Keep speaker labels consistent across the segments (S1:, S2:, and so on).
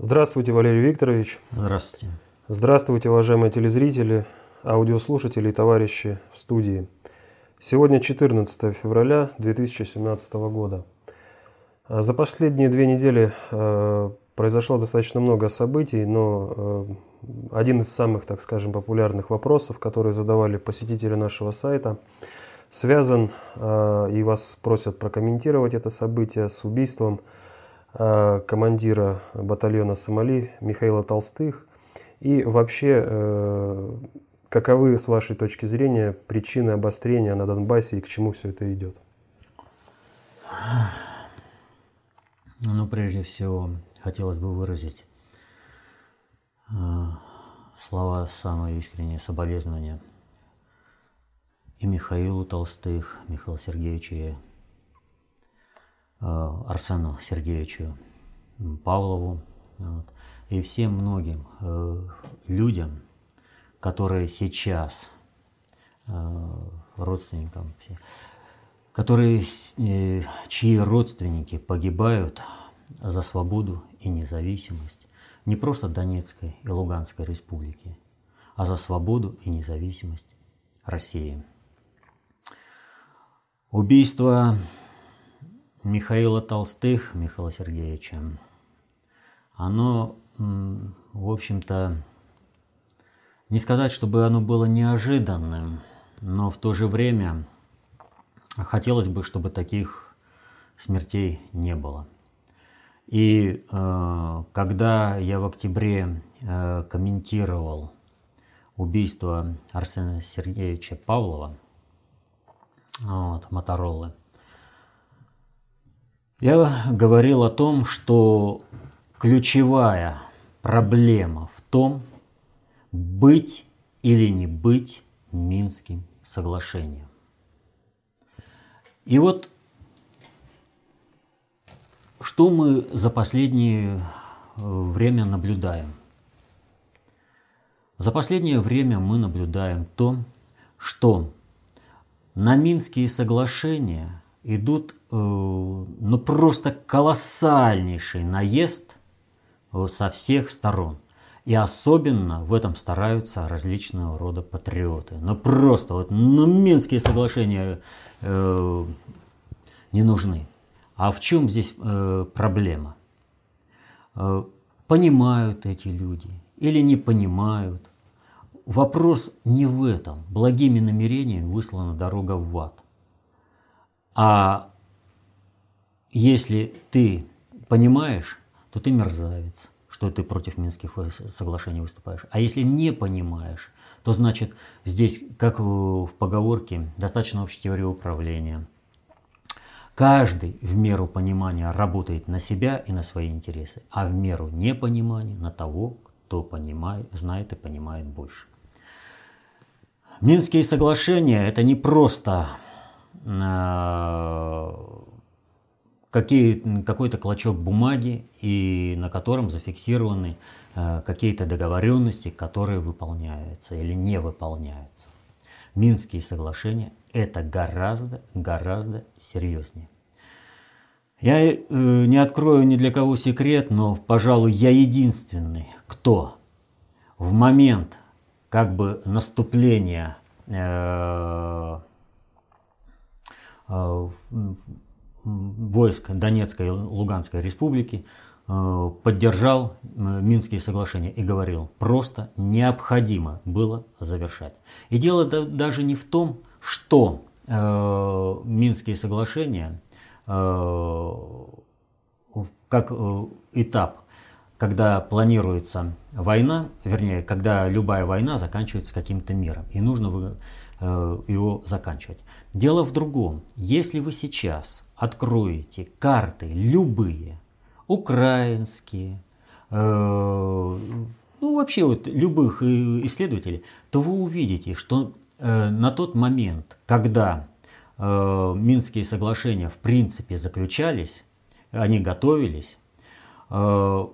S1: Здравствуйте, Валерий Викторович.
S2: Здравствуйте.
S1: Здравствуйте, уважаемые телезрители, аудиослушатели и товарищи в студии. Сегодня 14 февраля 2017 года. За последние две недели э, произошло достаточно много событий, но э, один из самых, так скажем, популярных вопросов, которые задавали посетители нашего сайта, связан, э, и вас просят прокомментировать это событие с убийством Э, командира батальона Сомали Михаила Толстых. И вообще, э, каковы, с вашей точки зрения, причины обострения на Донбассе и к чему все это идет?
S2: Ну, прежде всего, хотелось бы выразить э, слова самые искренние соболезнования и Михаилу Толстых, Михаилу Сергеевичу, Э, Арсену Сергеевичу Павлову вот, и всем многим э, людям, которые сейчас э, родственникам, которые, чьи родственники погибают за свободу и независимость не просто Донецкой и Луганской республики, а за свободу и независимость России. Убийство Михаила Толстых, Михаила Сергеевича, оно, в общем-то, не сказать, чтобы оно было неожиданным, но в то же время хотелось бы, чтобы таких смертей не было. И э, когда я в октябре э, комментировал убийство Арсена Сергеевича Павлова, вот, Мотороллы, я говорил о том, что ключевая проблема в том, быть или не быть Минским соглашением. И вот что мы за последнее э, время наблюдаем? За последнее время мы наблюдаем то, что на Минские соглашения идут Э, ну просто колоссальнейший наезд э, со всех сторон. И особенно в этом стараются различного рода патриоты. Ну просто вот ну, Минские соглашения э, не нужны. А в чем здесь э, проблема? Э, понимают эти люди или не понимают. Вопрос не в этом. Благими намерениями выслана дорога в ад. А если ты понимаешь, то ты мерзавец, что ты против Минских соглашений выступаешь. А если не понимаешь, то значит здесь, как в поговорке, достаточно общей теории управления. Каждый в меру понимания работает на себя и на свои интересы, а в меру непонимания на того, кто понимает, знает и понимает больше. Минские соглашения – это не просто э, какой-то клочок бумаги, и на котором зафиксированы э, какие-то договоренности, которые выполняются или не выполняются. Минские соглашения – это гораздо, гораздо серьезнее. Я э, не открою ни для кого секрет, но, пожалуй, я единственный, кто в момент как бы наступления э, э, войск Донецкой и Луганской республики э, поддержал э, Минские соглашения и говорил, просто необходимо было завершать. И дело даже не в том, что э, Минские соглашения как этап, когда планируется война, вернее, когда любая война заканчивается каким-то миром, и нужно его заканчивать. Дело в другом. Если вы сейчас откроете карты любые, украинские, э, ну вообще вот любых э, исследователей, то вы увидите, что э, на тот момент, когда э, Минские соглашения в принципе заключались, они готовились, э,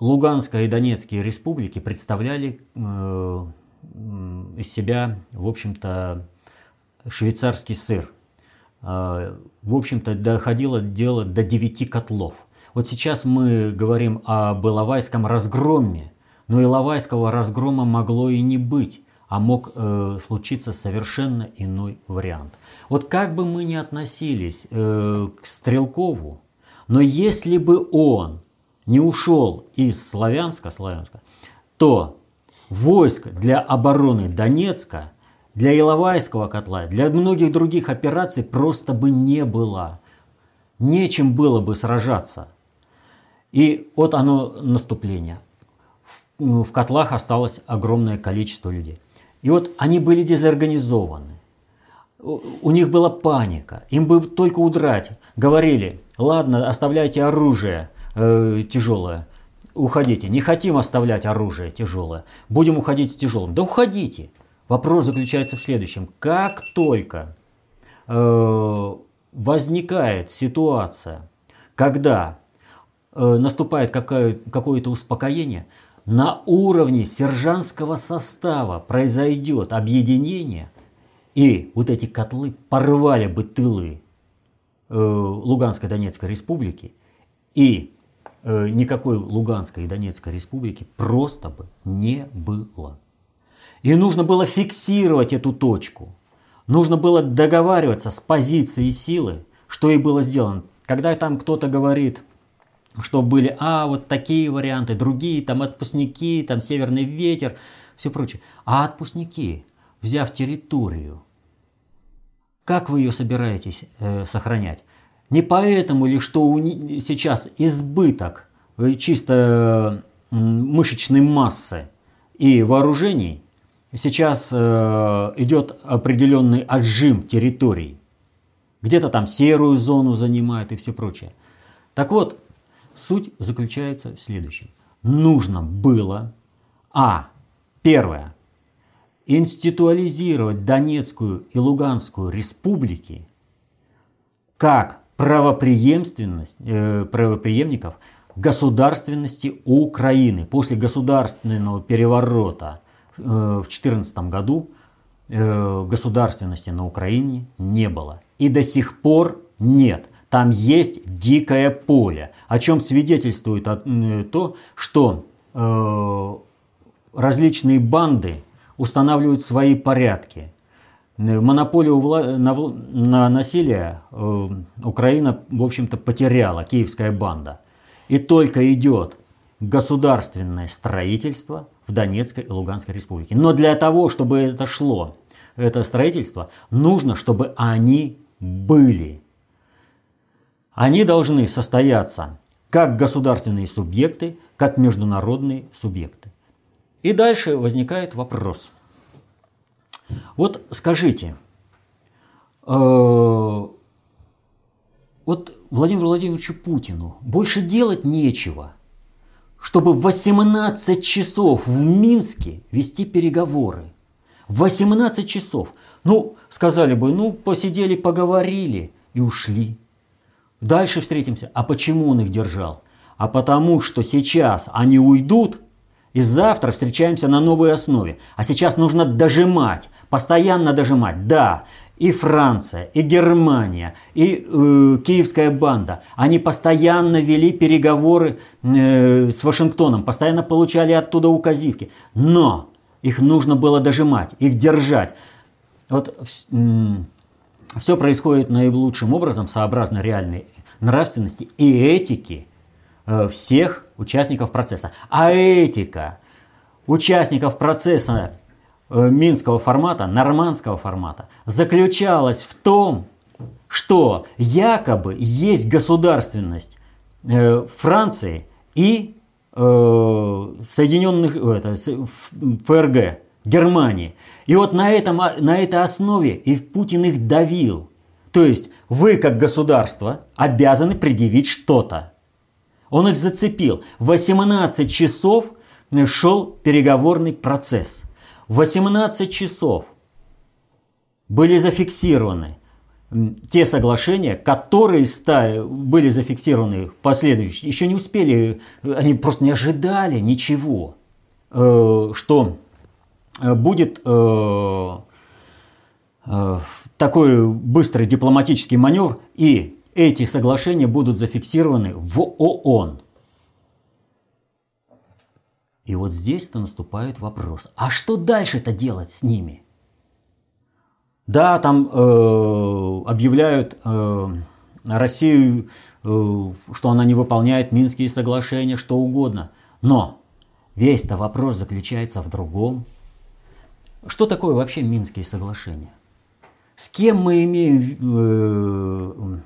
S2: Луганская и Донецкие республики представляли э, из себя, в общем-то, швейцарский сыр – а, в общем-то, доходило дело до 9 котлов. Вот сейчас мы говорим об Иловайском разгроме, но Иловайского разгрома могло и не быть, а мог э, случиться совершенно иной вариант. Вот как бы мы ни относились э, к Стрелкову, но если бы он не ушел из Славянска, Славянска, то войск для обороны Донецка, для Иловайского котла, для многих других операций просто бы не было. Нечем было бы сражаться. И вот оно наступление. В котлах осталось огромное количество людей. И вот они были дезорганизованы. У них была паника. Им бы только удрать. Говорили, ладно, оставляйте оружие э, тяжелое. Уходите. Не хотим оставлять оружие тяжелое. Будем уходить с тяжелым. Да уходите. Вопрос заключается в следующем. Как только э, возникает ситуация, когда э, наступает какое-то успокоение, на уровне сержантского состава произойдет объединение, и вот эти котлы порвали бы тылы э, Луганской Донецкой республики, и никакой Луганской и Донецкой республики просто бы не было. И нужно было фиксировать эту точку. Нужно было договариваться с позицией силы, что и было сделано. Когда там кто-то говорит, что были, а, вот такие варианты, другие, там отпускники, там северный ветер, все прочее. А отпускники, взяв территорию, как вы ее собираетесь э, сохранять? Не поэтому ли, что у, сейчас избыток э, чисто э, мышечной массы и вооружений, сейчас э, идет определенный отжим территорий. Где-то там серую зону занимает и все прочее. Так вот, Суть заключается в следующем. Нужно было, а, первое, институализировать Донецкую и Луганскую республики как правопреемственность, э, правопреемников государственности Украины. После государственного переворота э, в 2014 году э, государственности на Украине не было. И до сих пор нет. Там есть дикое поле, о чем свидетельствует то, что э, различные банды устанавливают свои порядки. Монополию на, на насилие э, Украина, в общем-то, потеряла, киевская банда. И только идет государственное строительство в Донецкой и Луганской республике. Но для того, чтобы это шло, это строительство, нужно, чтобы они были. Они должны состояться как государственные субъекты, как международные субъекты. И дальше возникает вопрос. Вот скажите, э, вот Владимиру Владимировичу Путину больше делать нечего, чтобы в 18 часов в Минске вести переговоры. 18 часов. Ну, сказали бы, ну, посидели, поговорили и ушли. Дальше встретимся. А почему он их держал? А потому что сейчас они уйдут, и завтра встречаемся на новой основе. А сейчас нужно дожимать, постоянно дожимать. Да, и Франция, и Германия, и э, киевская банда, они постоянно вели переговоры э, с Вашингтоном, постоянно получали оттуда указивки. Но их нужно было дожимать, их держать. Вот все происходит наилучшим образом, сообразно реальной нравственности и этики э, всех участников процесса. А этика участников процесса э, минского формата, нормандского формата, заключалась в том, что якобы есть государственность э, Франции и Соединенных это, ФРГ, Германии. И вот на, этом, на этой основе и Путин их давил. То есть вы как государство обязаны предъявить что-то. Он их зацепил. 18 часов шел переговорный процесс. 18 часов были зафиксированы те соглашения, которые были зафиксированы в последующем, еще не успели, они просто не ожидали ничего, э, что Э, будет э, э, такой быстрый дипломатический маневр и эти соглашения будут зафиксированы в ООН. И вот здесь-то наступает вопрос, а что дальше-то делать с ними? Да, там э, объявляют э, Россию, э, что она не выполняет Минские соглашения, что угодно. Но весь-то вопрос заключается в другом. Что такое вообще Минские соглашения? С кем мы имеем, э,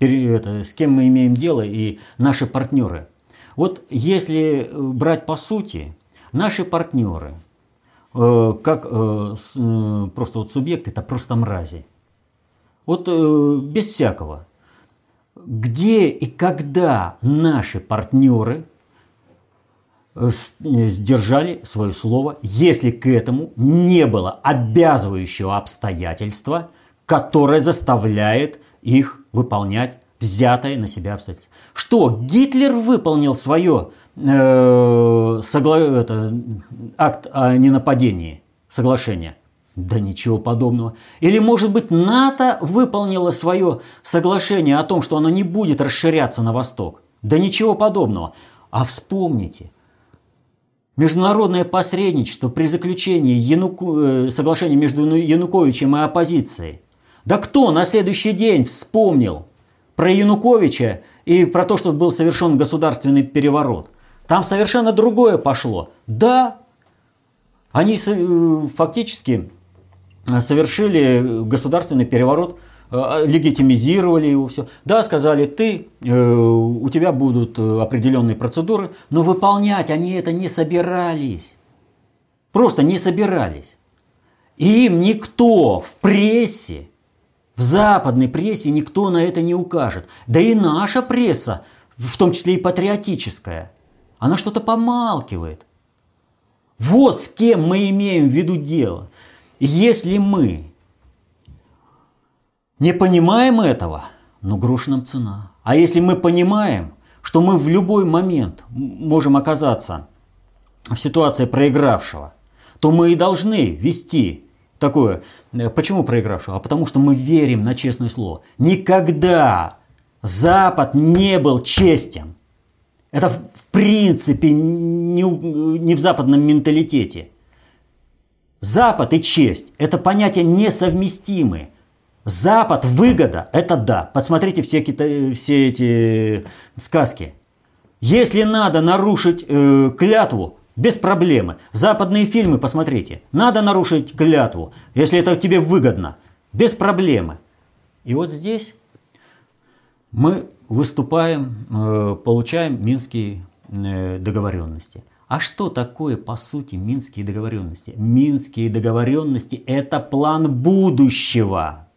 S2: это, с кем мы имеем дело и наши партнеры? Вот если брать по сути, наши партнеры – Э, как э, э, просто вот субъект, это просто мрази. Вот без всякого. Где и когда наши партнеры сдержали свое слово, если к этому не было обязывающего обстоятельства, которое заставляет их выполнять взятое на себя обстоятельство. Что, Гитлер выполнил свое э, согла... это, акт о ненападении, соглашение? Да ничего подобного. Или, может быть, НАТО выполнило свое соглашение о том, что оно не будет расширяться на восток? Да ничего подобного. А вспомните, международное посредничество при заключении Януку... Э, соглашения между Януковичем и оппозицией. Да кто на следующий день вспомнил про Януковича и про то, что был совершен государственный переворот. Там совершенно другое пошло. Да, они э, фактически совершили государственный переворот, э, легитимизировали его все. Да, сказали, ты, э, у тебя будут определенные процедуры, но выполнять они это не собирались. Просто не собирались. И им никто в прессе в западной прессе никто на это не укажет. Да и наша пресса, в том числе и патриотическая, она что-то помалкивает. Вот с кем мы имеем в виду дело. Если мы не понимаем этого, ну грош нам цена. А если мы понимаем, что мы в любой момент можем оказаться в ситуации проигравшего, то мы и должны вести такое. Э, почему проигравшего? А потому что мы верим на честное слово. Никогда Запад не был честен. Это в принципе не, не в западном менталитете. Запад и честь – это понятия несовместимые. Запад, выгода – это да. Посмотрите все, кита... все эти сказки. Если надо нарушить э, клятву, без проблемы. Западные фильмы посмотрите. Надо нарушить клятву, если это тебе выгодно. Без проблемы. И вот здесь мы выступаем, э, получаем минские э, договоренности. А что такое, по сути, минские договоренности? Минские договоренности – это план будущего.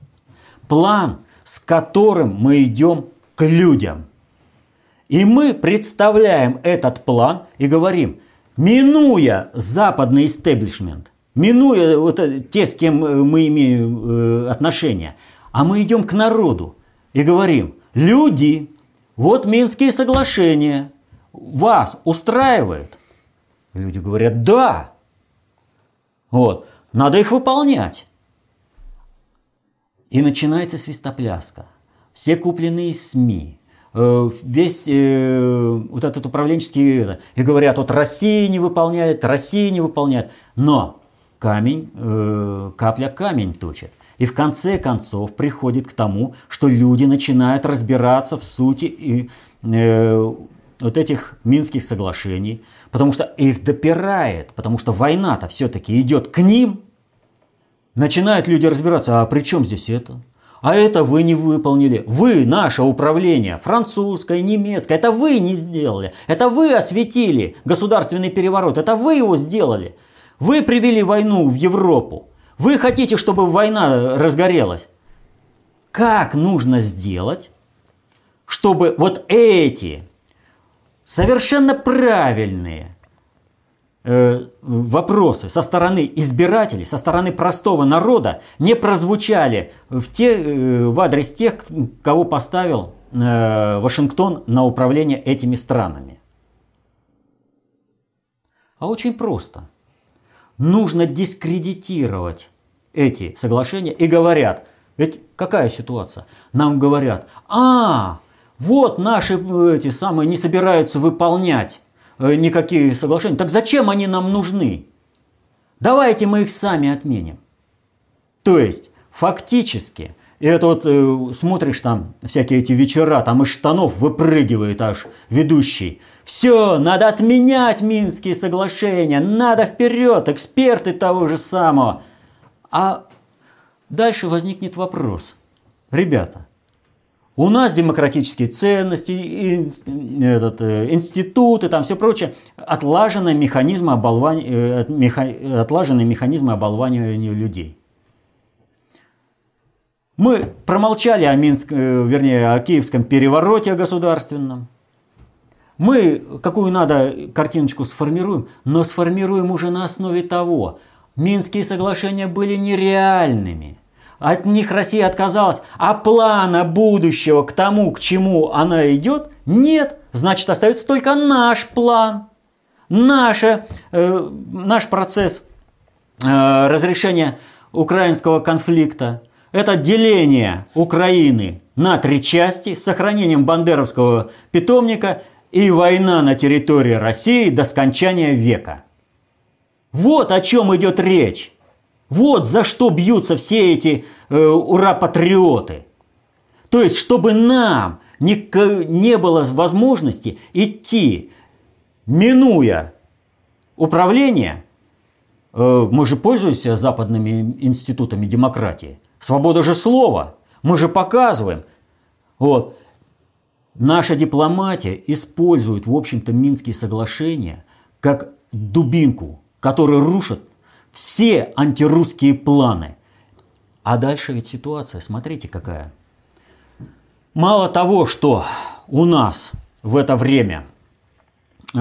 S2: План, с которым мы идем к людям. И мы представляем этот план и говорим – минуя западный истеблишмент, минуя вот те, с кем э, мы имеем э, отношения, а мы идем к народу и говорим, люди, вот Минские соглашения, вас устраивает? Люди говорят, да. Вот, надо их выполнять. И начинается свистопляска. Все купленные СМИ, Э, весь э, вот этот управленческий и говорят, вот Россия не выполняет, Россия не выполняет. Но камень, э, капля камень точит. И в конце концов приходит к тому, что люди начинают разбираться в сути и, э, вот этих Минских соглашений, потому что их допирает, потому что война-то все-таки идет к ним. Начинают люди разбираться, а при чем здесь это? А это вы не выполнили. Вы, наше управление, французское, немецкое, это вы не сделали. Это вы осветили государственный переворот. Это вы его сделали. Вы привели войну в Европу. Вы хотите, чтобы война разгорелась. Как нужно сделать, чтобы вот эти совершенно правильные вопросы со стороны избирателей, со стороны простого народа не прозвучали в, те, э, в адрес тех, кого поставил э, Вашингтон на управление этими странами. А очень просто. Нужно дискредитировать эти соглашения и говорят, Ведь какая ситуация? Нам говорят, а, вот наши э, эти самые не собираются выполнять э, никакие соглашения. Так зачем они нам нужны? Давайте мы их сами отменим. То есть, фактически, это вот э, смотришь там всякие эти вечера, там из штанов выпрыгивает аж ведущий. Все, надо отменять Минские соглашения, надо вперед, эксперты того же самого. А дальше возникнет вопрос. Ребята, у нас демократические ценности, и, этот, э, институты, там все прочее, отлаженные механизмы оболвания, э, меха, отлаженные механизмы оболванивания людей. Мы промолчали о Минск, э, вернее, о киевском перевороте государственном. Мы какую надо картиночку сформируем, но сформируем уже на основе того. Минские соглашения были нереальными. От них Россия отказалась. А плана будущего к тому, к чему она идет, нет. Значит, остается только наш план. Наша, э, наш процесс э, разрешения украинского конфликта. Это деление Украины на три части с сохранением бандеровского питомника и война на территории России до скончания века. Вот о чем идет речь. Вот за что бьются все эти э, ура-патриоты. То есть, чтобы нам не, не было возможности идти, минуя управление, э, мы же пользуемся западными институтами демократии, свобода же слова, мы же показываем. Вот. Наша дипломатия использует, в общем-то, Минские соглашения как дубинку, которая рушит все антирусские планы. А дальше ведь ситуация, смотрите какая. Мало того, что у нас в это время э,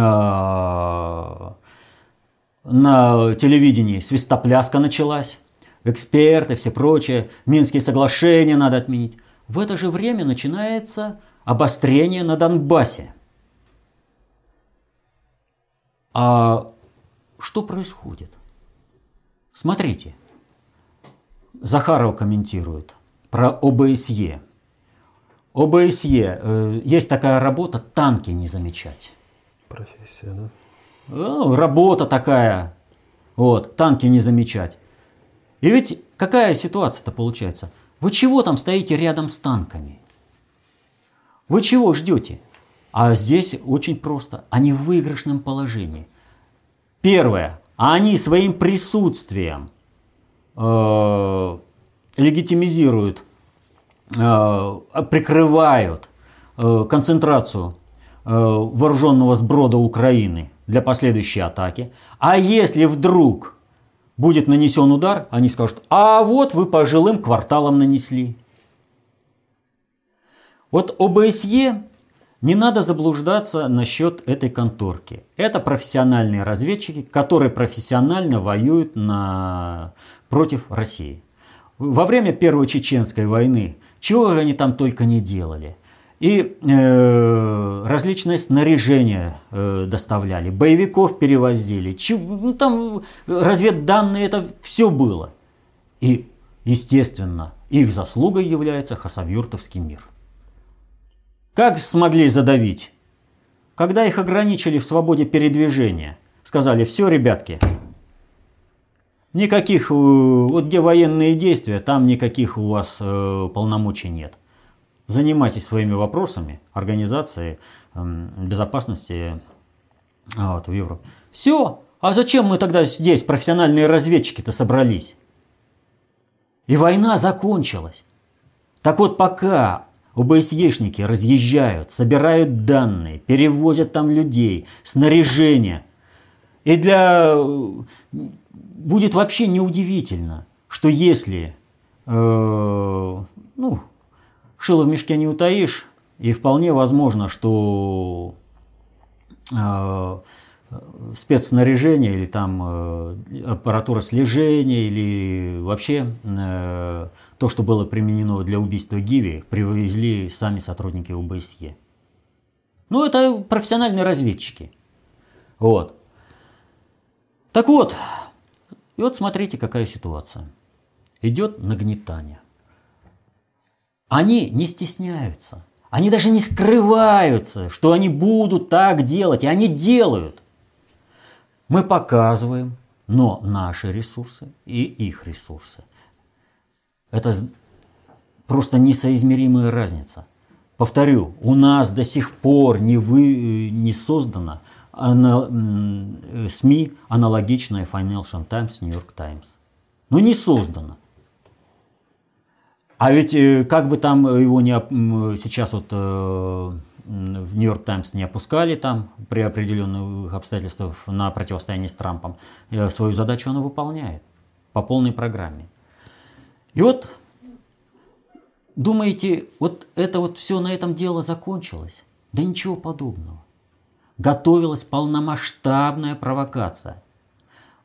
S2: на телевидении свистопляска началась, эксперты, все прочее, Минские соглашения надо отменить. В это же время начинается обострение на Донбассе. А что происходит? Смотрите, Захаров комментирует про ОБСЕ. ОБСЕ, э, есть такая работа «танки не замечать».
S1: Профессия, да?
S2: Ну, работа такая, вот, танки не замечать. И ведь какая ситуация-то получается? Вы чего там стоите рядом с танками? Вы чего ждете? А здесь очень просто. Они в выигрышном положении. Первое. А они своим присутствием э, легитимизируют, э, прикрывают э, концентрацию э, вооруженного сброда Украины для последующей атаки. А если вдруг будет нанесен удар, они скажут, а вот вы по жилым кварталам нанесли. Вот ОБСЕ не надо заблуждаться насчет этой конторки. Это профессиональные разведчики, которые профессионально воюют на... против России. Во время Первой Чеченской войны, чего они там только не делали. И э, различное снаряжение э, доставляли, боевиков перевозили, чё, ну, там разведданные, это все было. И, естественно, их заслугой является Хасавюртовский мир. Как смогли задавить? Когда их ограничили в свободе передвижения, сказали, все, ребятки, никаких, э, вот где военные действия, там никаких у вас э, полномочий нет. Занимайтесь своими вопросами организации э, безопасности вот, в Европе. Все. А зачем мы тогда здесь, профессиональные разведчики-то собрались? И война закончилась. Так вот, пока ОБСЕшники разъезжают, собирают данные, перевозят там людей, снаряжение. И для... Будет вообще неудивительно, что если э, ну, шило в мешке не утаишь, и вполне возможно, что э, спецснаряжение или там э, аппаратура слежения или вообще э, то, что было применено для убийства Гиви, привезли сами сотрудники ОБСЕ. Ну, это профессиональные разведчики. Вот. Так вот, и вот смотрите, какая ситуация. Идет нагнетание. они не стесняются. Они даже не скрываются, что они будут так делать, и они делают. Мы показываем, но наши ресурсы и их ресурсы. Это просто несоизмеримая разница. Повторю, у нас до сих пор не, вы, не создано ана, СМИ, аналогичное Financial Times, New York Times. Ну не создано. А ведь э, как бы там его не сейчас вот э, в Нью-Йорк Таймс не опускали там при определенных обстоятельствах на противостояние с Трампом, э, свою задачу он выполняет по полной программе. И вот думаете, вот это вот все на этом дело закончилось? Да ничего подобного. Готовилась полномасштабная провокация.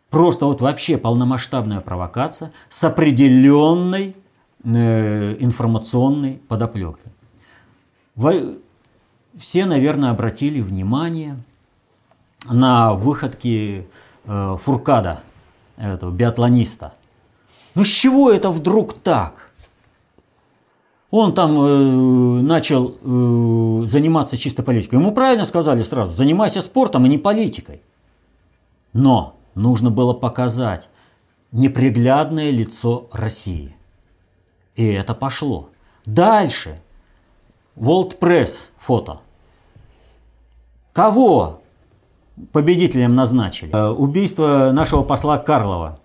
S2: Просто вот вообще полномасштабная провокация с определенной э, информационной подоплекой все, наверное, обратили внимание на выходки э, Фуркада, этого биатлониста. Ну с чего это вдруг так? Он там э, начал э, заниматься чисто политикой. Ему правильно сказали сразу, занимайся спортом, а не политикой. Но нужно было показать неприглядное лицо России. И это пошло. Дальше World Press фото. Кого победителем назначили? Э, убийство нашего посла Карлова.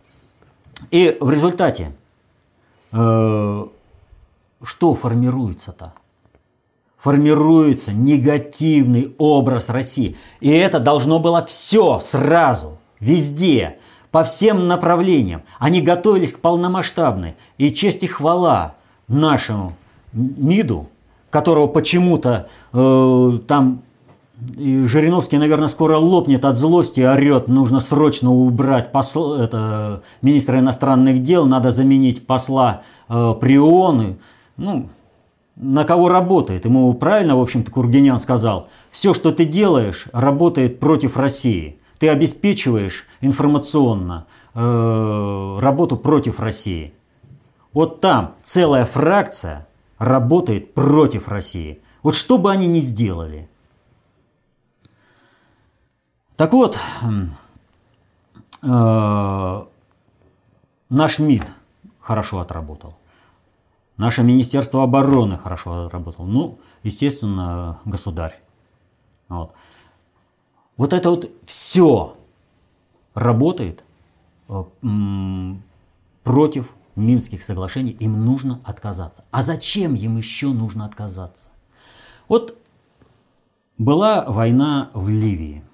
S2: И в результате э, что формируется-то? Формируется негативный образ России. И это должно было все сразу, везде, по всем направлениям. Они готовились к полномасштабной. И честь и хвала нашему МИДу, которого почему-то э, там и Жириновский, наверное, скоро лопнет от злости, орет, нужно срочно убрать посла, это, министра иностранных дел, надо заменить посла э, Прионы. Ну, на кого работает? Ему правильно, в общем-то, Кургинян сказал, все, что ты делаешь, работает против России. Ты обеспечиваешь информационно э, работу против России. Вот там целая фракция работает против России. Вот что бы они ни сделали. Так вот, э, наш МИД хорошо отработал. Наше Министерство обороны хорошо отработало. Ну, естественно, государь. Вот. вот это вот все работает э, против Минских соглашений, им нужно отказаться. А зачем им еще нужно отказаться? Вот была война в Ливии.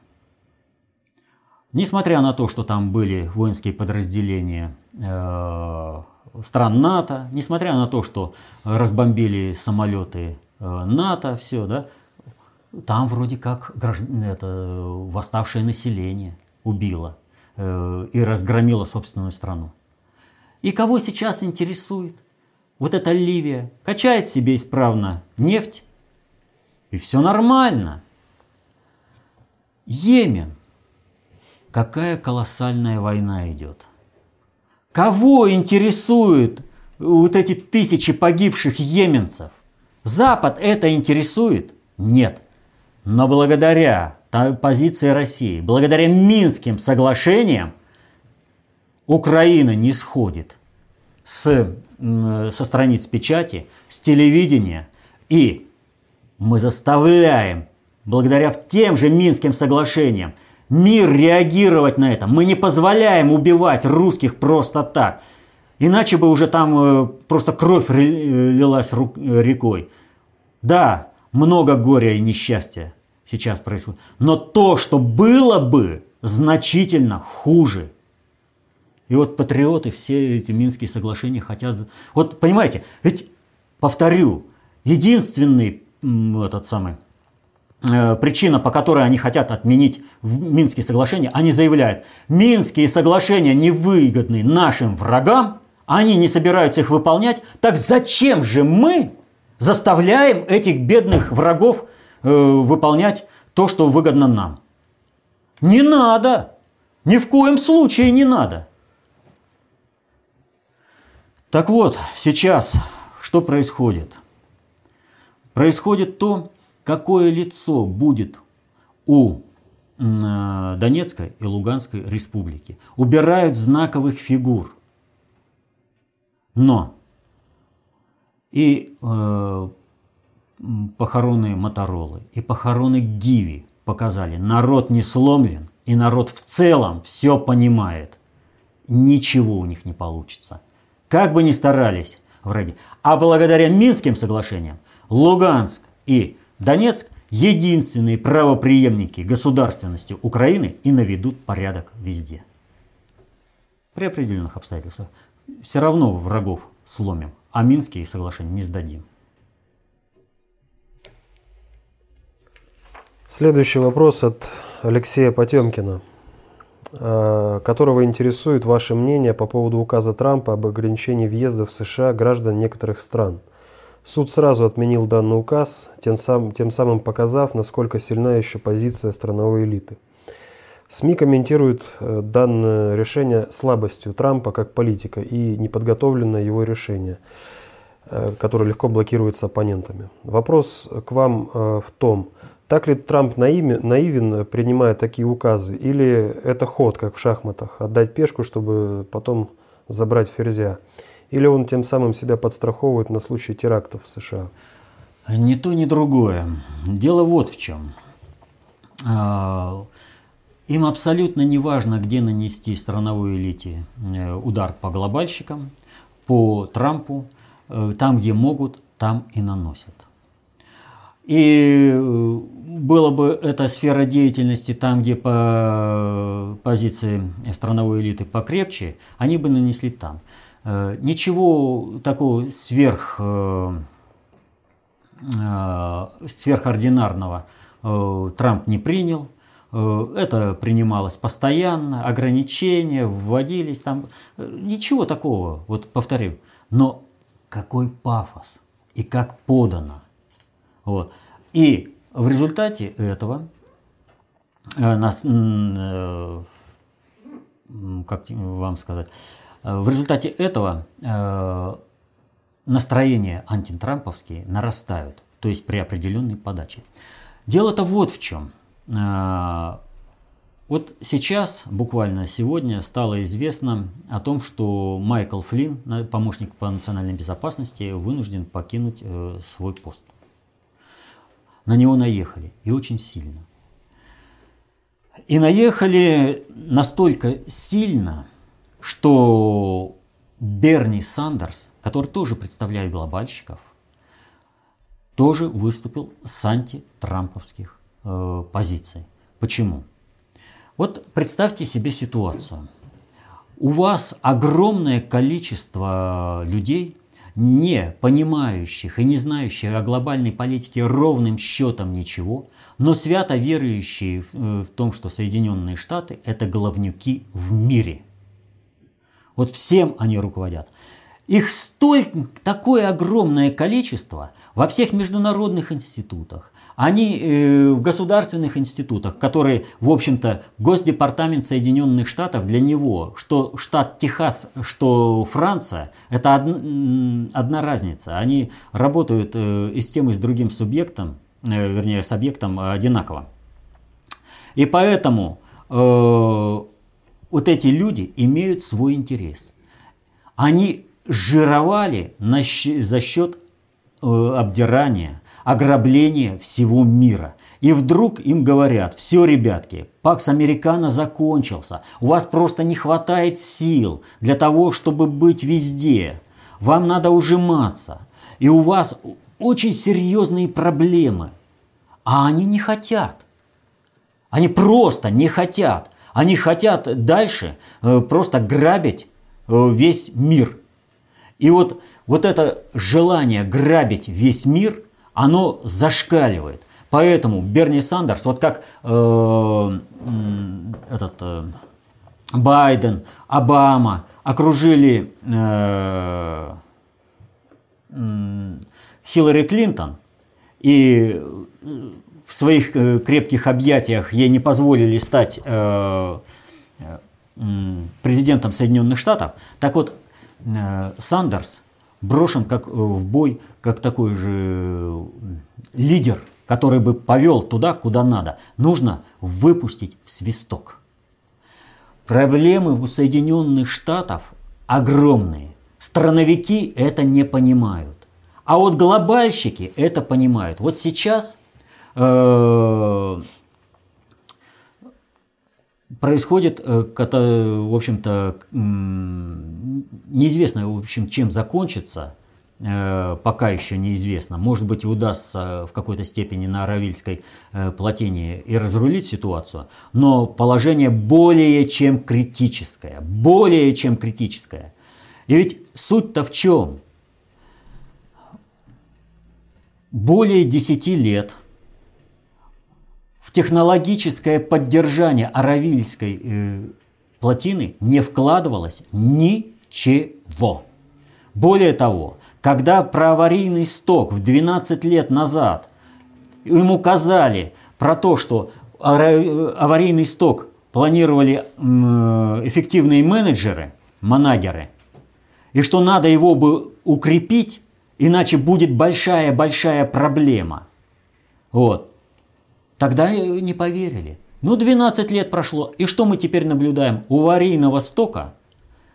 S2: Несмотря на то, что там были воинские подразделения э, стран НАТО, несмотря на то, что разбомбили самолеты э, НАТО, все, да, там вроде как граждан, это, восставшее население убило э, и разгромило собственную страну. И кого сейчас интересует? Вот эта Ливия качает себе исправно нефть, и все нормально. Йемен. Какая колоссальная война идет. Кого интересуют вот эти тысячи погибших йеменцев? Запад это интересует? Нет. Но благодаря позиции России, благодаря Минским соглашениям, Украина не сходит с, со страниц печати, с телевидения, и мы заставляем, благодаря тем же Минским соглашениям, мир реагировать на это. Мы не позволяем убивать русских просто так. Иначе бы уже там э, просто кровь лилась рекой. Да, много горя и несчастья сейчас происходит. Но то, что было бы, значительно хуже. И вот патриоты все эти Минские соглашения хотят... Вот понимаете, ведь, повторю, единственный этот самый э, причина, по которой они хотят отменить Минские соглашения, они заявляют, Минские соглашения невыгодны нашим врагам, они не собираются их выполнять, так зачем же мы заставляем этих бедных врагов э, выполнять то, что выгодно нам? Не надо! Ни в коем случае не надо! Так вот, сейчас что происходит? происходит то, какое лицо будет у э, Донецкой и Луганской республики. Убирают знаковых фигур. Но и э, похороны Моторолы, и похороны Гиви показали, народ не сломлен, и народ в целом все понимает. Ничего у них не получится. Как бы ни старались враги. А благодаря Минским соглашениям Луганск и Донецк единственные правоприемники государственности Украины и наведут порядок везде. При определенных обстоятельствах. Все равно врагов сломим, а Минские соглашения не сдадим.
S1: Следующий вопрос от Алексея Потемкина, которого интересует ваше мнение по поводу указа Трампа об ограничении въезда в США граждан некоторых стран. Суд сразу отменил данный указ, тем, сам, тем самым показав, насколько сильна еще позиция страновой элиты. СМИ комментируют э, данное решение слабостью Трампа как политика и неподготовленное его решение, э, которое легко блокируется оппонентами. Вопрос к вам в том, так ли Трамп наивен, принимая такие указы, или это ход, как в шахматах, отдать пешку, чтобы потом забрать ферзя? Или он тем самым себя подстраховывает на случай терактов в США?
S2: Ни то, ни другое. Дело вот в чем. А, им абсолютно не важно, где нанести страновой элите э, удар по глобальщикам, по Трампу. Э, там, где могут, там и наносят. И э, было бы эта сфера деятельности там, где по позиции страновой элиты покрепче, они бы нанесли там. Э, ничего такого сверх, э, сверхординарного Трамп не принял. Это принималось постоянно, ограничения вводились там. Ничего такого, вот повторю. Но какой пафос и как подано. Вот. И в результате этого э, нас, э, как вам сказать, э, в результате этого настроения антитрамповские нарастают, то есть при определенной подаче. Дело-то вот в чем. Вот сейчас, буквально сегодня, стало известно о том, что Майкл Флинн, помощник по национальной безопасности, вынужден покинуть свой пост на него наехали, и очень сильно. И наехали настолько сильно, что Берни Сандерс, который тоже представляет глобальщиков, тоже выступил с антитрамповских э, позиций. Почему? Вот представьте себе ситуацию. У вас огромное количество людей, не понимающих и не знающих о глобальной политике ровным счетом ничего, но свято верующие э, в том, что Соединенные Штаты – это главнюки в мире. Вот всем они руководят. Их столько, такое огромное количество во всех международных институтах, они э, в государственных институтах, которые, в общем-то, Госдепартамент Соединенных Штатов для него, что штат Техас, что Франция, это од, одна разница. Они работают э, и с тем, и с другим субъектом, э, вернее, с объектом одинаково. И поэтому э, вот эти люди имеют свой интерес. Они жировали на, за счет э, обдирания, ограбление всего мира. И вдруг им говорят, все, ребятки, Пакс Американо закончился, у вас просто не хватает сил для того, чтобы быть везде. Вам надо ужиматься, и у вас очень серьезные проблемы. А они не хотят. Они просто не хотят. Они хотят дальше э, просто грабить э, весь мир. И вот, вот это желание грабить весь мир – оно зашкаливает. Поэтому Берни Сандерс, вот как э, этот э, Байден, Обама окружили э, э, Хиллари Клинтон и в своих э, крепких объятиях ей не позволили стать э, президентом Соединенных Штатов, так вот Сандерс брошен как в бой, как такой же лидер, который бы повел туда, куда надо. Нужно выпустить в свисток. Проблемы у Соединенных Штатов огромные. Страновики это не понимают. А вот глобальщики это понимают. Вот сейчас э, происходит, э, в общем-то, неизвестно, в общем, чем закончится, э, пока еще неизвестно. Может быть, удастся в какой-то степени на Аравильской э, плотине и разрулить ситуацию, но положение более чем критическое, более чем критическое. И ведь суть-то в чем? Более 10 лет – технологическое поддержание Аравильской э, плотины не вкладывалось ничего. Более того, когда про аварийный сток в 12 лет назад ему казали про то, что аварийный сток планировали эффективные менеджеры, манагеры, и что надо его бы укрепить, иначе будет большая-большая проблема. Вот. Тогда не поверили. Ну, 12 лет прошло, и что мы теперь наблюдаем? У аварийного стока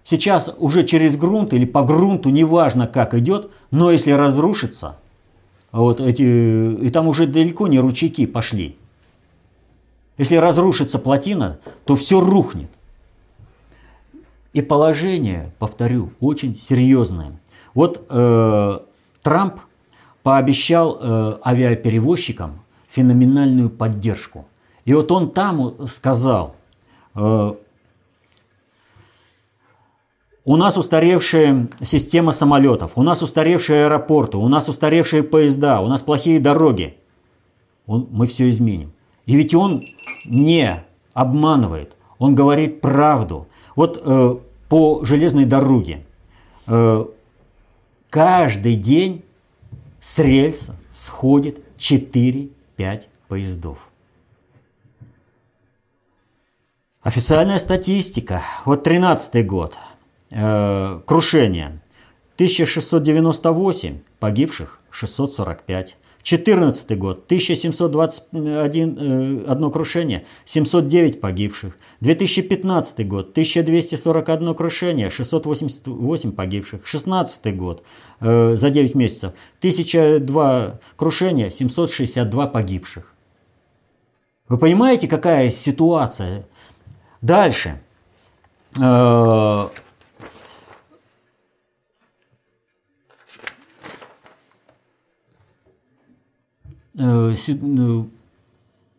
S2: сейчас уже через грунт или по грунту, неважно как идет, но если разрушится, вот эти, и там уже далеко не ручейки пошли. Если разрушится плотина, то все рухнет. И положение, повторю, очень серьезное. Вот э, Трамп пообещал э, авиаперевозчикам феноменальную поддержку. И вот он там сказал, э, у нас устаревшая система самолетов, у нас устаревшие аэропорты, у нас устаревшие поезда, у нас плохие дороги. Он, мы все изменим. И ведь он не обманывает, он говорит правду. Вот э, по железной дороге э, каждый день с рельса сходит 4 5 поездов. Официальная статистика. Вот 13 год. Э, крушение. 1698 погибших, 645. 14 год, 1721 э, одно крушение, 709 погибших. 2015 год, 1241 крушение, 688 погибших. 16 год, э, за 9 месяцев, 1002 крушения, 762 погибших. Вы понимаете, какая ситуация? Дальше. Э, Э,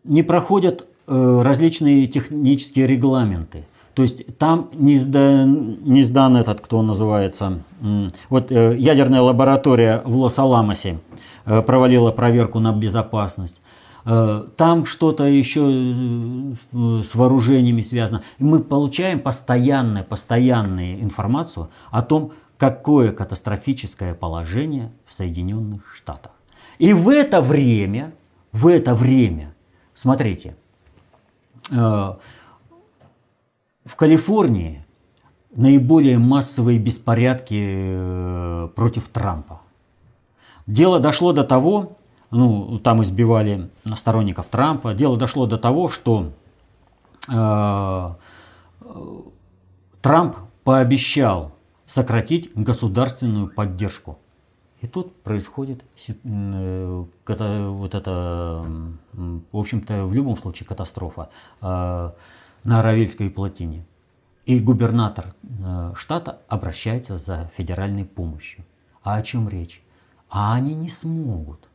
S2: не проходят э, различные технические регламенты. То есть там не сдан, не сдан этот, кто называется, вот ядерная лаборатория в Лос-Аламосе провалила проверку на безопасность. Там что-то еще с вооружениями связано. И мы получаем постоянную, постоянную информацию о том, какое катастрофическое положение в Соединенных Штатах. И в это время, в это время, смотрите, э, в Калифорнии наиболее массовые беспорядки э, против Трампа. Дело дошло до того, ну, там избивали сторонников Трампа, дело дошло до того, что э, Трамп пообещал сократить государственную поддержку и тут происходит э, вот это, в общем-то, в любом случае катастрофа э, на Равельской плотине. И губернатор э, штата обращается за федеральной помощью. А о чем речь? А они не смогут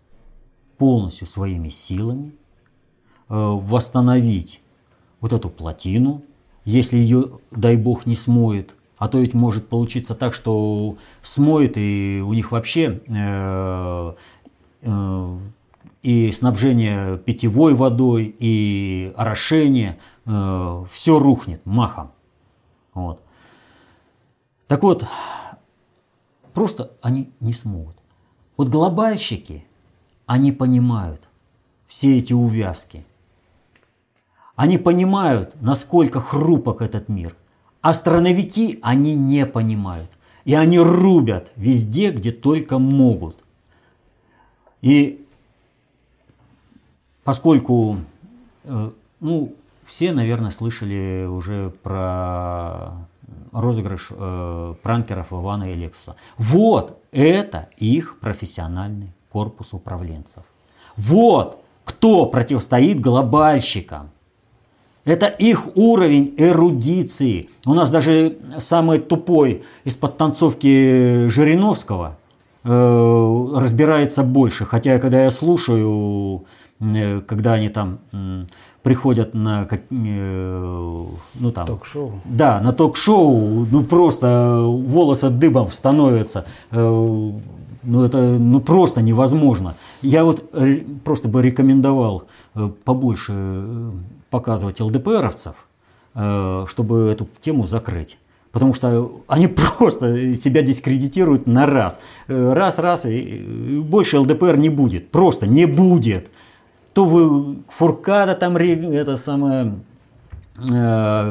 S2: полностью своими силами восстановить вот эту плотину, если ее, дай бог, не смоет а то ведь может получиться так, что смоет и у них вообще э, э, и снабжение питьевой водой, и орошение, э, все рухнет махом. Вот. Так вот, просто они не смогут. Вот глобальщики, они понимают все эти увязки. Они понимают, насколько хрупок этот мир – Астроновики, они не понимают. И они рубят везде, где только могут. И поскольку, э, ну, все, наверное, слышали уже про розыгрыш э, пранкеров Ивана и Лексуса. Вот это их профессиональный корпус управленцев. Вот кто противостоит глобальщикам. Это их уровень эрудиции. У нас даже самый тупой из подтанцовки Жириновского э, разбирается больше. Хотя, когда я слушаю, э, когда они там э, приходят на э, ну там
S1: ток-шоу.
S2: Да, на ток-шоу, ну просто волосы дыбом становятся. Э, ну это ну просто невозможно. Я вот просто бы рекомендовал э, побольше показывать ЛДПРовцев, э, чтобы эту тему закрыть. Потому что они просто себя дискредитируют на раз. Раз, раз, и больше ЛДПР не будет. Просто не будет. То вы Фуркада там это самое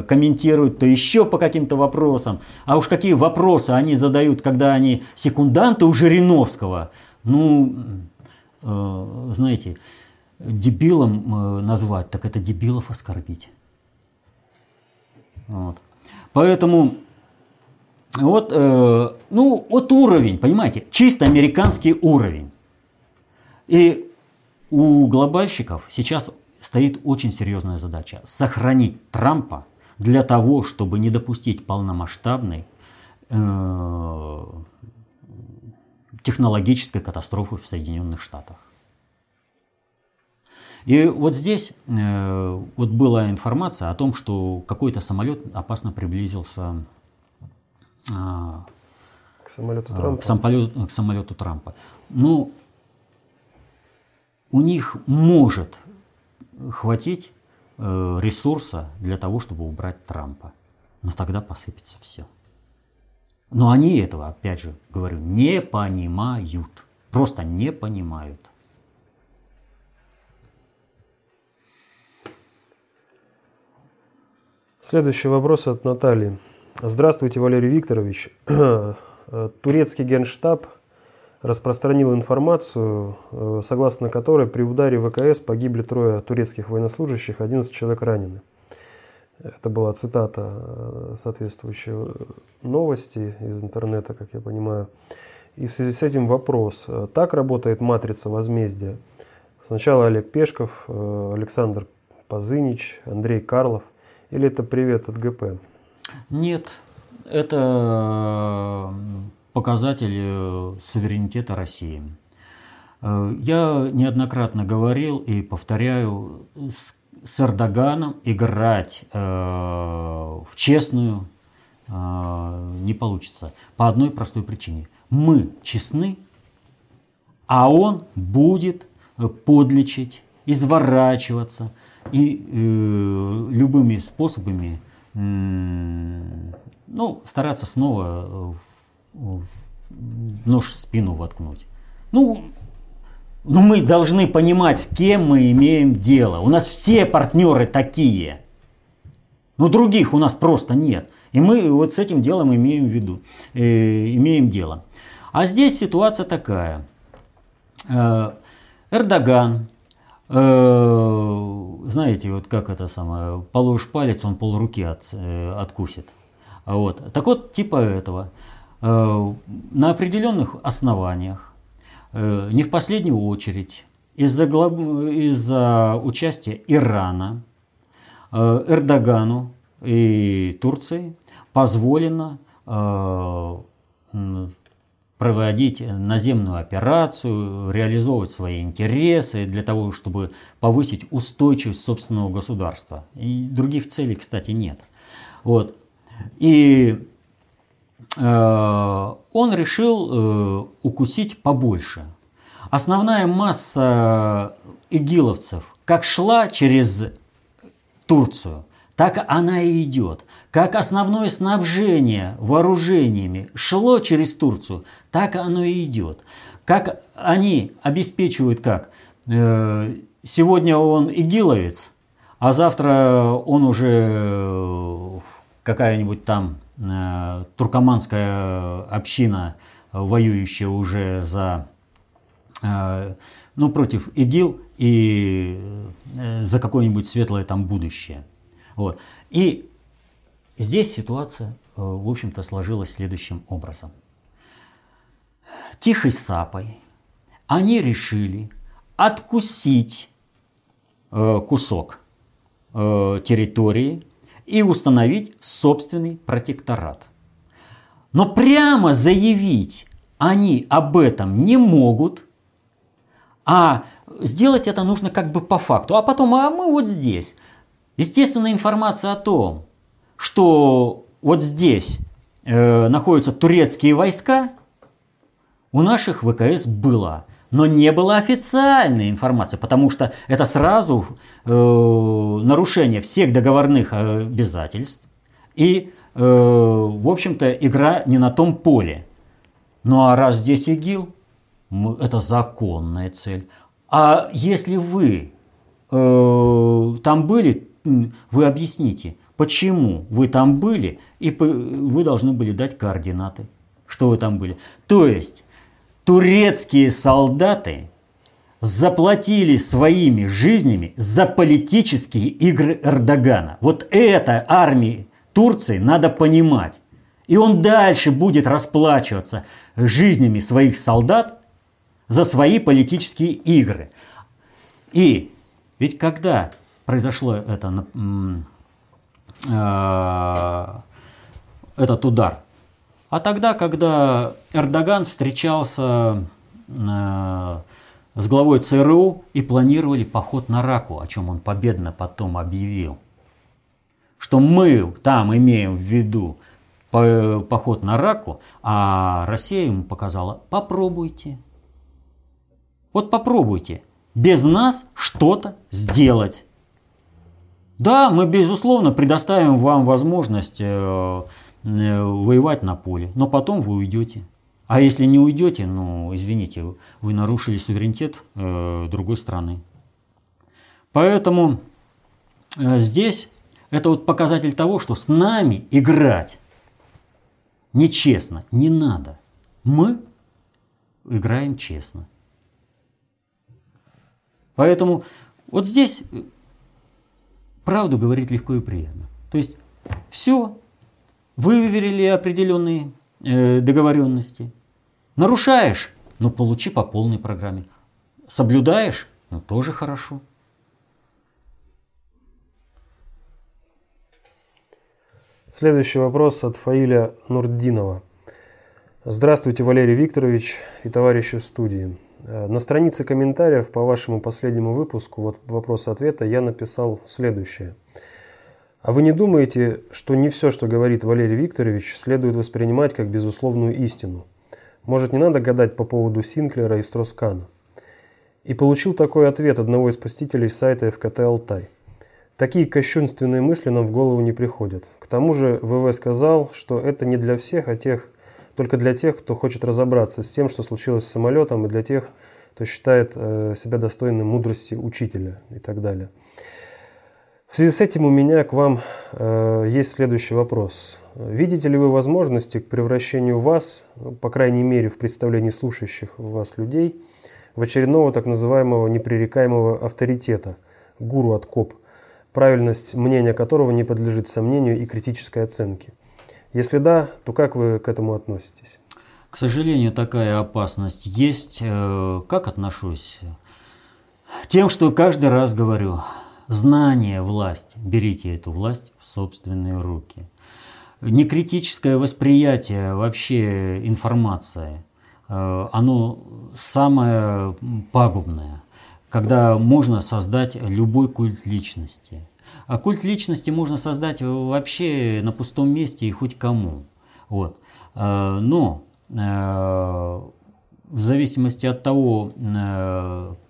S2: комментируют, то еще по каким-то вопросам. А уж какие вопросы они задают, когда они секунданты у Жириновского. Ну, знаете, дебилом э, назвать, так это дебилов оскорбить. Вот. Поэтому вот, э, ну, вот уровень, понимаете, чисто американский уровень. И у глобальщиков сейчас стоит очень серьезная задача – сохранить Трампа для того, чтобы не допустить полномасштабной э, технологической катастрофы в Соединенных Штатах. И вот здесь э, вот была информация о том, что какой-то самолет опасно приблизился
S1: э, к самолету а, Трампа.
S2: К самолету, к самолету Трампа. Ну, у них может хватить э, ресурса для того, чтобы убрать Трампа. Но тогда посыпется все. Но они этого, опять же, говорю, не понимают. Просто не понимают.
S1: Следующий вопрос от Натальи. Здравствуйте, Валерий Викторович. Турецкий генштаб распространил информацию, э, согласно которой при ударе ВКС погибли трое турецких военнослужащих, 11 человек ранены. Это была цитата э, соответствующей новости из интернета, как я понимаю. И в связи с этим вопрос. Так работает матрица возмездия? Сначала Олег Пешков, э, Александр Пазынич, Андрей Карлов – или это привет от ГП?
S2: Нет, это показатель э, суверенитета России. Э, я неоднократно говорил и повторяю, с Эрдоганом играть э, в честную не получится. По одной простой причине. Мы честны, а он будет подлечить, изворачиваться – и э, любыми способами э, ну, стараться снова э, нож в спину воткнуть. Ну, ну, мы должны понимать, с кем мы имеем дело. У нас все партнеры такие. Но других у нас просто нет. И мы вот с этим делом имеем в виду, э, имеем дело. А здесь ситуация такая. Э, Эрдоган знаете, вот как это самое, положишь палец, он пол руки от, э, откусит. Вот. Так вот, типа этого. Э, на определенных основаниях, не в последнюю очередь, из-за из участия Ирана, Эрдогану и Турции позволено проводить наземную операцию, реализовывать свои интересы для того, чтобы повысить устойчивость собственного государства. И других целей, кстати, нет. Вот. И э, он решил э, укусить побольше. Основная масса игиловцев как шла через Турцию, так она и идет. Как основное снабжение вооружениями шло через Турцию, так оно и идет. Как они обеспечивают как? Э, сегодня он игиловец, а завтра он уже какая-нибудь там туркоманская община, воюющая уже за, ну, против ИГИЛ и за какое-нибудь светлое там будущее. Вот. И здесь ситуация, в общем-то, сложилась следующим образом. Тихой сапой они решили откусить э, кусок э, территории и установить собственный протекторат. Но прямо заявить они об этом не могут, а сделать это нужно как бы по факту. А потом, а мы вот здесь. Естественная информация о том, что вот здесь э, находятся турецкие войска, у наших ВКС была но не было официальной информации, потому что это сразу э, нарушение всех договорных обязательств и, э, в общем-то, игра не на том поле. Ну а раз здесь ИГИЛ, это законная цель. А если вы э, там были, вы объясните, почему вы там были, и вы должны были дать координаты, что вы там были. То есть турецкие солдаты заплатили своими жизнями за политические игры Эрдогана. Вот это армии Турции надо понимать. И он дальше будет расплачиваться жизнями своих солдат за свои политические игры. И ведь когда произошло это, э, этот удар, а тогда, когда Эрдоган встречался э, с главой ЦРУ и планировали поход на Раку, о чем он победно потом объявил, что мы там имеем в виду поход на Раку, а Россия ему показала, попробуйте. Вот попробуйте без нас что-то сделать. Да, мы, безусловно, предоставим вам возможность э, Э, воевать на поле, но потом вы уйдете. А если не уйдете, ну, извините, вы нарушили суверенитет э, другой страны. Поэтому э, здесь это вот показатель того, что с нами играть нечестно, не надо. Мы играем честно. Поэтому вот здесь правду говорить легко и приятно. То есть все выверили определенные э, договоренности. Нарушаешь, ну получи по полной программе. Соблюдаешь, ну тоже хорошо.
S1: Следующий вопрос от Фаиля Нурдинова. Здравствуйте, Валерий Викторович и товарищи в студии. Э, на странице комментариев по вашему последнему выпуску вот вопрос-ответа я написал следующее – а вы не думаете, что не все, что говорит Валерий Викторович, следует воспринимать как безусловную истину? Может, не надо гадать по поводу Синклера и Строскана? И получил такой ответ одного из посетителей сайта ФКТ «Алтай». Такие кощунственные мысли нам в голову не приходят. К тому же ВВ сказал, что это не для всех, а тех, только для тех, кто хочет разобраться с тем, что случилось с самолетом, и для тех, кто считает э, себя достойным мудрости учителя и так далее. В связи с этим у меня к вам э, есть следующий вопрос. Видите ли вы возможности к превращению вас, ну, по крайней мере в представлении слушающих вас людей, в очередного так называемого непререкаемого авторитета, гуру от коп, правильность мнения которого не подлежит сомнению и критической оценке? Если да, то как вы к этому относитесь?
S2: К сожалению, такая опасность есть. Э, как отношусь? Тем, что каждый раз говорю – знание – власть. Берите эту власть в собственные руки. Некритическое восприятие вообще информации, э, оно самое пагубное, когда можно создать любой культ личности. А культ личности можно создать вообще на пустом месте и хоть кому. Вот. Э, но э, в зависимости от того,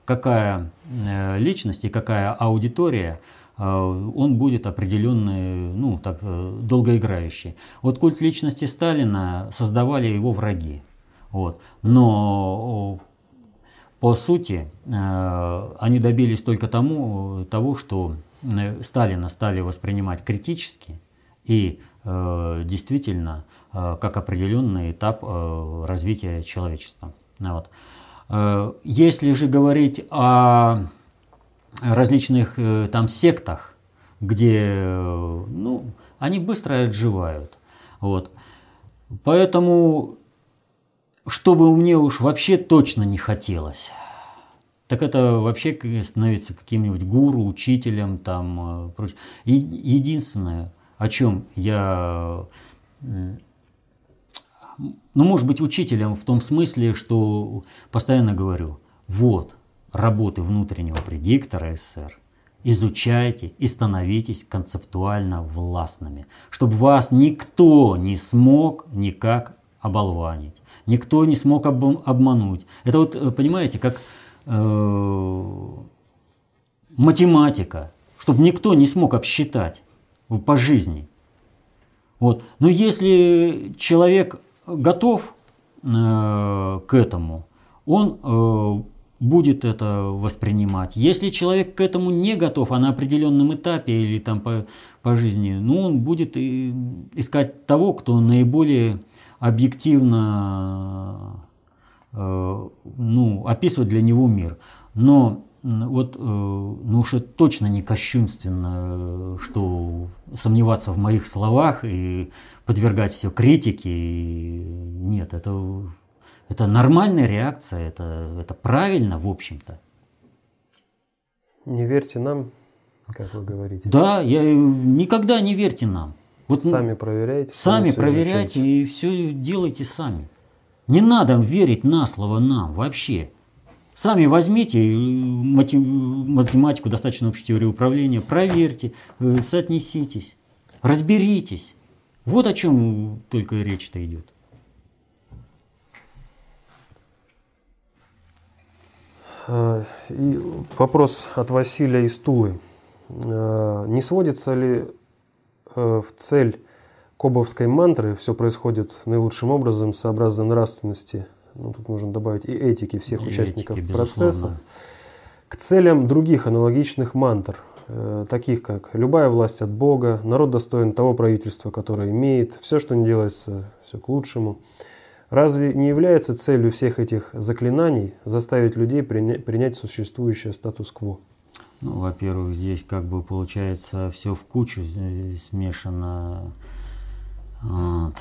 S2: какая э, личность и какая аудитория, он будет определенный, ну, так, долгоиграющий. Вот культ личности Сталина создавали его враги. Вот. Но по сути они добились только тому, того, что Сталина стали воспринимать критически и э, действительно э, как определенный этап э, развития человечества. Вот. Э, если же говорить о различных э, там сектах, где э, ну, они быстро отживают. Вот. Поэтому, чтобы мне уж вообще точно не хотелось, так это вообще становиться каким-нибудь гуру, учителем, там, прочее. Единственное, о чем я ну, может быть, учителем в том смысле, что постоянно говорю, вот, работы внутреннего предиктора СССР, изучайте и становитесь концептуально властными, чтобы вас никто не смог никак оболванить, никто не смог об, обмануть. Это вот, э, понимаете, как э, математика, чтобы никто не смог обсчитать по жизни. Вот. Но если человек готов э, к этому, он э, будет это воспринимать. Если человек к этому не готов, а на определенном этапе или там по, по жизни, ну, он будет искать того, кто наиболее объективно э, ну, описывает для него мир. Но вот, э, ну уж это точно не кощунственно, что сомневаться в моих словах и подвергать все критике. Нет, это, это нормальная реакция, это, это правильно, в общем-то.
S1: Не верьте нам, как вы говорите.
S2: Да, я никогда не верьте нам.
S1: Вот сами проверяйте.
S2: Сами проверяйте и все делайте сами. Не надо верить на слово нам вообще. Сами возьмите математику, достаточно общей теории управления, проверьте, э, соотнеситесь, разберитесь. Вот о чем только речь-то идет.
S1: А, и вопрос от Василия из Тулы. Не сводится ли э, в цель кобовской мантры все происходит наилучшим образом сообразно нравственности ну, тут нужно добавить и этики всех и участников этики, процесса, к целям других аналогичных мантр, э, таких как «любая власть от Бога», «народ достоин того правительства, которое имеет», «все, что не делается, все к лучшему». Разве не является целью всех этих заклинаний заставить людей принять, принять существующее статус-кво?
S2: Ну, во-первых, здесь как бы получается все в кучу смешано. Вот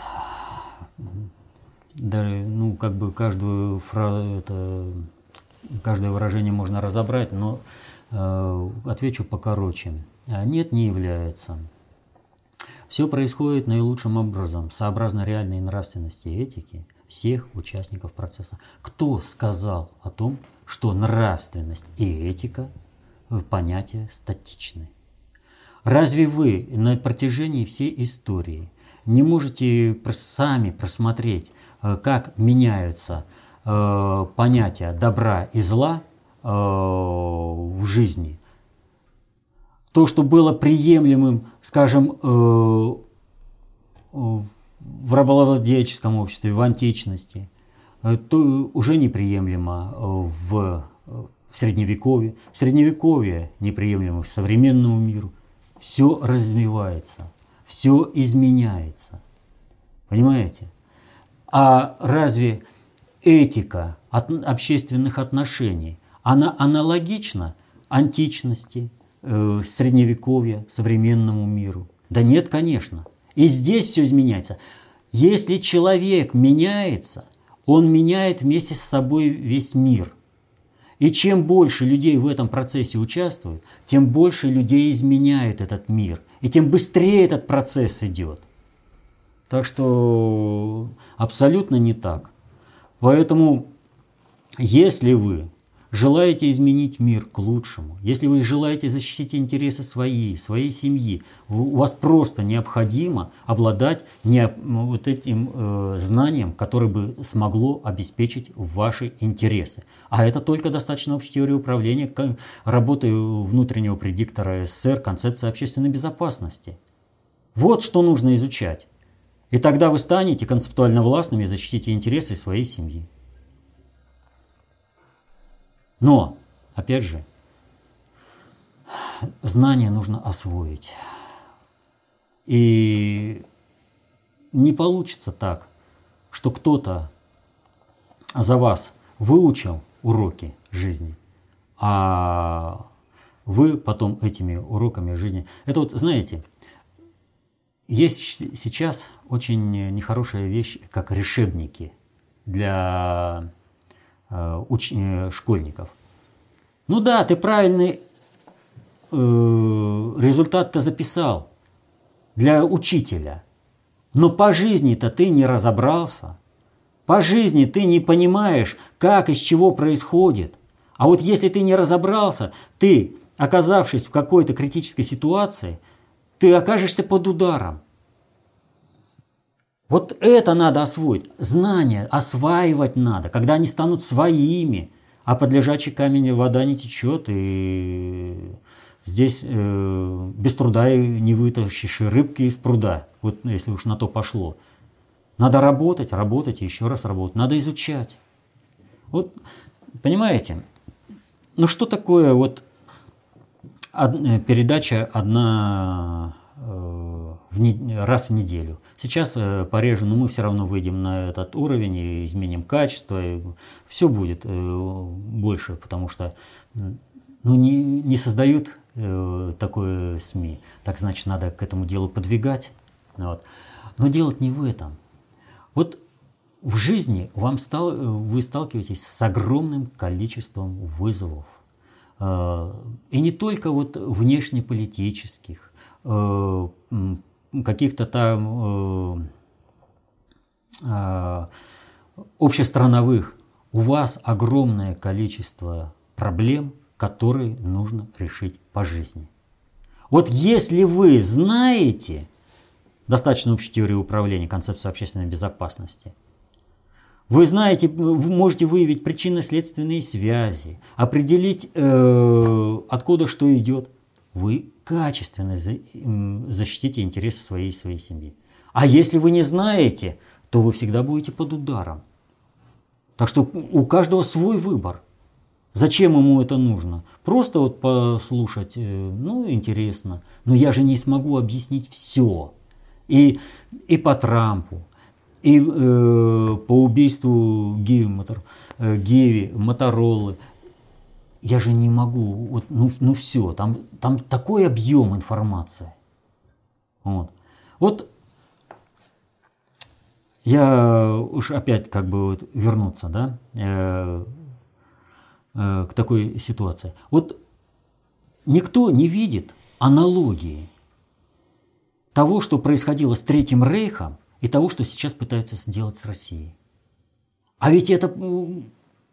S2: даже, ну, как бы каждую фразу, это, каждое выражение можно разобрать, но э, отвечу покороче. А нет, не является. Все происходит наилучшим образом, сообразно реальной нравственности и этики всех участников процесса. Кто сказал о том, что нравственность и этика понятия статичны? Разве вы на протяжении всей истории не можете сами просмотреть Э, как меняются э, понятия добра и зла э, в жизни. То, что было приемлемым, скажем, в рабовладельческом обществе, в античности, то уже неприемлемо в, в Средневековье. В Средневековье неприемлемо в современному миру. Все развивается, все изменяется. Понимаете? А разве этика от общественных отношений, она аналогична античности, э, средневековья, современному миру? Да нет, конечно. И здесь все изменяется. Если человек меняется, он меняет вместе с собой весь мир. И чем больше людей в этом процессе участвует, тем больше людей изменяет этот мир. И тем быстрее этот процесс идет. Так что абсолютно не так. Поэтому, если вы желаете изменить мир к лучшему, если вы желаете защитить интересы своей, своей семьи, у вас просто необходимо обладать не, вот этим э, знанием, которое бы смогло обеспечить ваши интересы. А это только достаточно общей теории управления, работы внутреннего предиктора СССР, концепция общественной безопасности. Вот что нужно изучать. И тогда вы станете концептуально властными и защитите интересы своей семьи. Но, опять же, знания нужно освоить. И не получится так, что кто-то за вас выучил уроки жизни, а вы потом этими уроками жизни... Это вот, знаете, есть сейчас очень нехорошая вещь, как решебники для уч... Э, школьников. Ну да, ты правильный э, результат-то записал для учителя, но по жизни-то ты не разобрался. По жизни ты не понимаешь, как из чего происходит. А вот если ты не разобрался, ты, оказавшись в какой-то критической ситуации, ты окажешься под ударом. Вот это надо освоить. Знания осваивать надо, когда они станут своими. А под лежачий камень вода не течет, и здесь э, без труда не вытащишь рыбки из пруда, вот если уж на то пошло. Надо работать, работать и еще раз работать. Надо изучать. Вот, понимаете, ну что такое вот од, передача одна э, в не, раз в неделю? Сейчас э, пореже, но мы все равно выйдем на этот уровень и изменим качество. И все будет э, больше, потому что ну, не, не создают э, такое СМИ. Так значит, надо к этому делу подвигать. Вот. Но делать не в этом. Вот в жизни вам стал, вы сталкиваетесь с огромным количеством вызовов. Э, и не только вот внешнеполитических, э, каких-то там э, общестрановых. У вас огромное количество проблем, которые нужно решить по жизни. Вот если вы знаете, достаточно общей теории управления, концепцию общественной безопасности. Вы знаете, вы можете выявить причинно-следственные связи, определить, э, откуда что идет. Вы качественно защитите интересы своей своей семьи. А если вы не знаете, то вы всегда будете под ударом. Так что у каждого свой выбор. Зачем ему это нужно? Просто вот послушать, э, ну, интересно. Но я же не смогу объяснить все и, и по Трампу, и э, по убийству Гиви, Мотор, э, Гиви, Моторолы. Я же не могу, вот, ну, ну все, там, там такой объем информации. Вот. вот я уж опять как бы вот вернуться, да, э, э, к такой ситуации. Вот никто не видит аналогии того, что происходило с Третьим Рейхом, и того, что сейчас пытаются сделать с Россией. А ведь это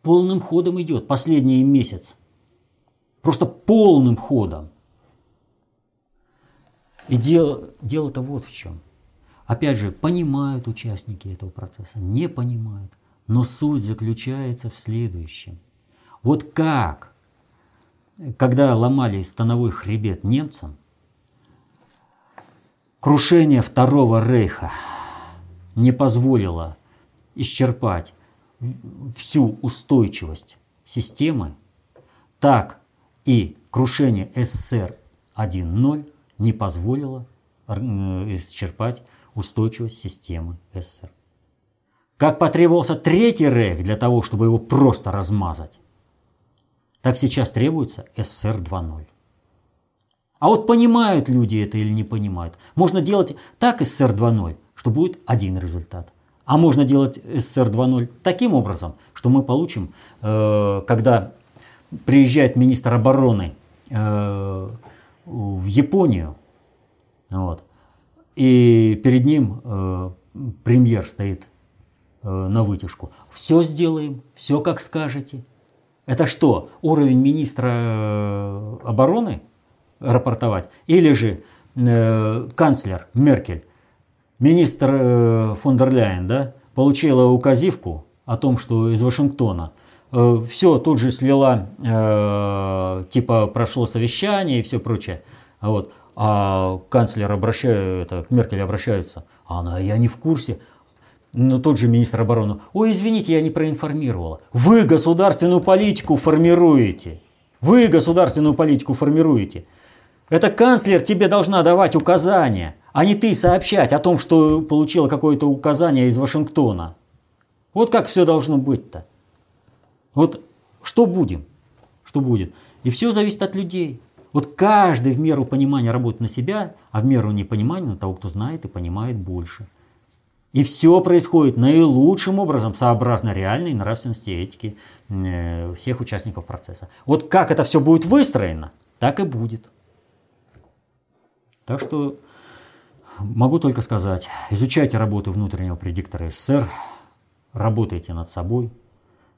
S2: полным ходом идет последний месяц. Просто полным ходом. И дело, дело-то вот в чем. Опять же, понимают участники этого процесса, не понимают. Но суть заключается в следующем. Вот как, когда ломали становой хребет немцам, Крушение Второго Рейха не позволило исчерпать всю устойчивость системы, так и крушение СССР 1.0 не позволило э, исчерпать устойчивость системы СССР. Как потребовался третий рейх для того, чтобы его просто размазать, так сейчас требуется СССР 2.0. А вот понимают люди это или не понимают. Можно делать так СССР 2.0, что будет один результат. А можно делать СССР 2.0 таким образом, что мы получим, э, когда приезжает министр обороны э, в Японию, вот, и перед ним э, премьер стоит на вытяжку. Все сделаем, все как скажете. Это что, уровень министра обороны? рапортовать. Или же э, канцлер Меркель, министр э, фон дер Ляйен, да, получила указивку о том, что из Вашингтона э, все тут же слила, э, типа прошло совещание и все прочее. Вот. А канцлер обращается, к Меркель обращаются, а она, я не в курсе. Но тот же министр обороны, ой, извините, я не проинформировала. Вы государственную политику формируете. Вы государственную политику формируете. Это канцлер тебе должна давать указания, а не ты сообщать о том, что получила какое-то указание из Вашингтона. Вот как все должно быть-то. Вот что будем? Что будет? И все зависит от людей. Вот каждый в меру понимания работает на себя, а в меру непонимания на того, кто знает и понимает больше. И все происходит наилучшим образом, сообразно реальной нравственности и этике э, всех участников процесса. Вот как это все будет выстроено, так и будет. Так что могу только сказать, изучайте работу внутреннего предиктора СССР, работайте над собой,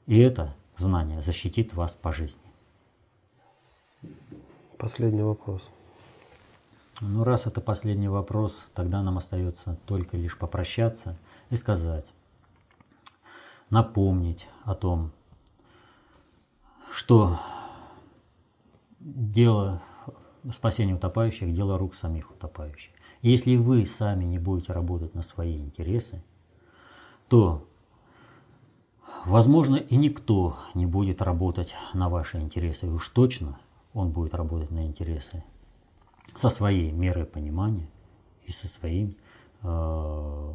S2: и это знание защитит вас по жизни.
S1: Последний вопрос.
S2: Ну, раз это последний вопрос, тогда нам остается только лишь попрощаться и сказать, напомнить о том, что дело спасения утопающих – дело рук самих утопающих. И если вы сами не будете работать на свои интересы, то, возможно, и никто не будет работать на ваши интересы. И уж точно он будет работать на интересы со своей мерой понимания и со своим э,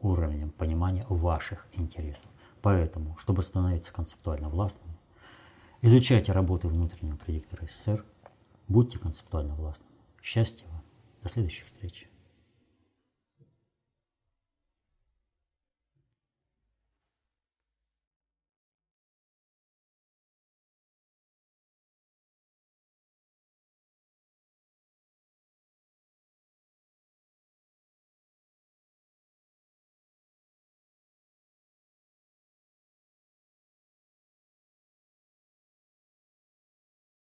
S2: уровнем понимания ваших интересов. Поэтому, чтобы становиться концептуально властным, изучайте работы внутреннего предиктора СССР, будьте концептуально властными. Счастья вам. До следующих встреч.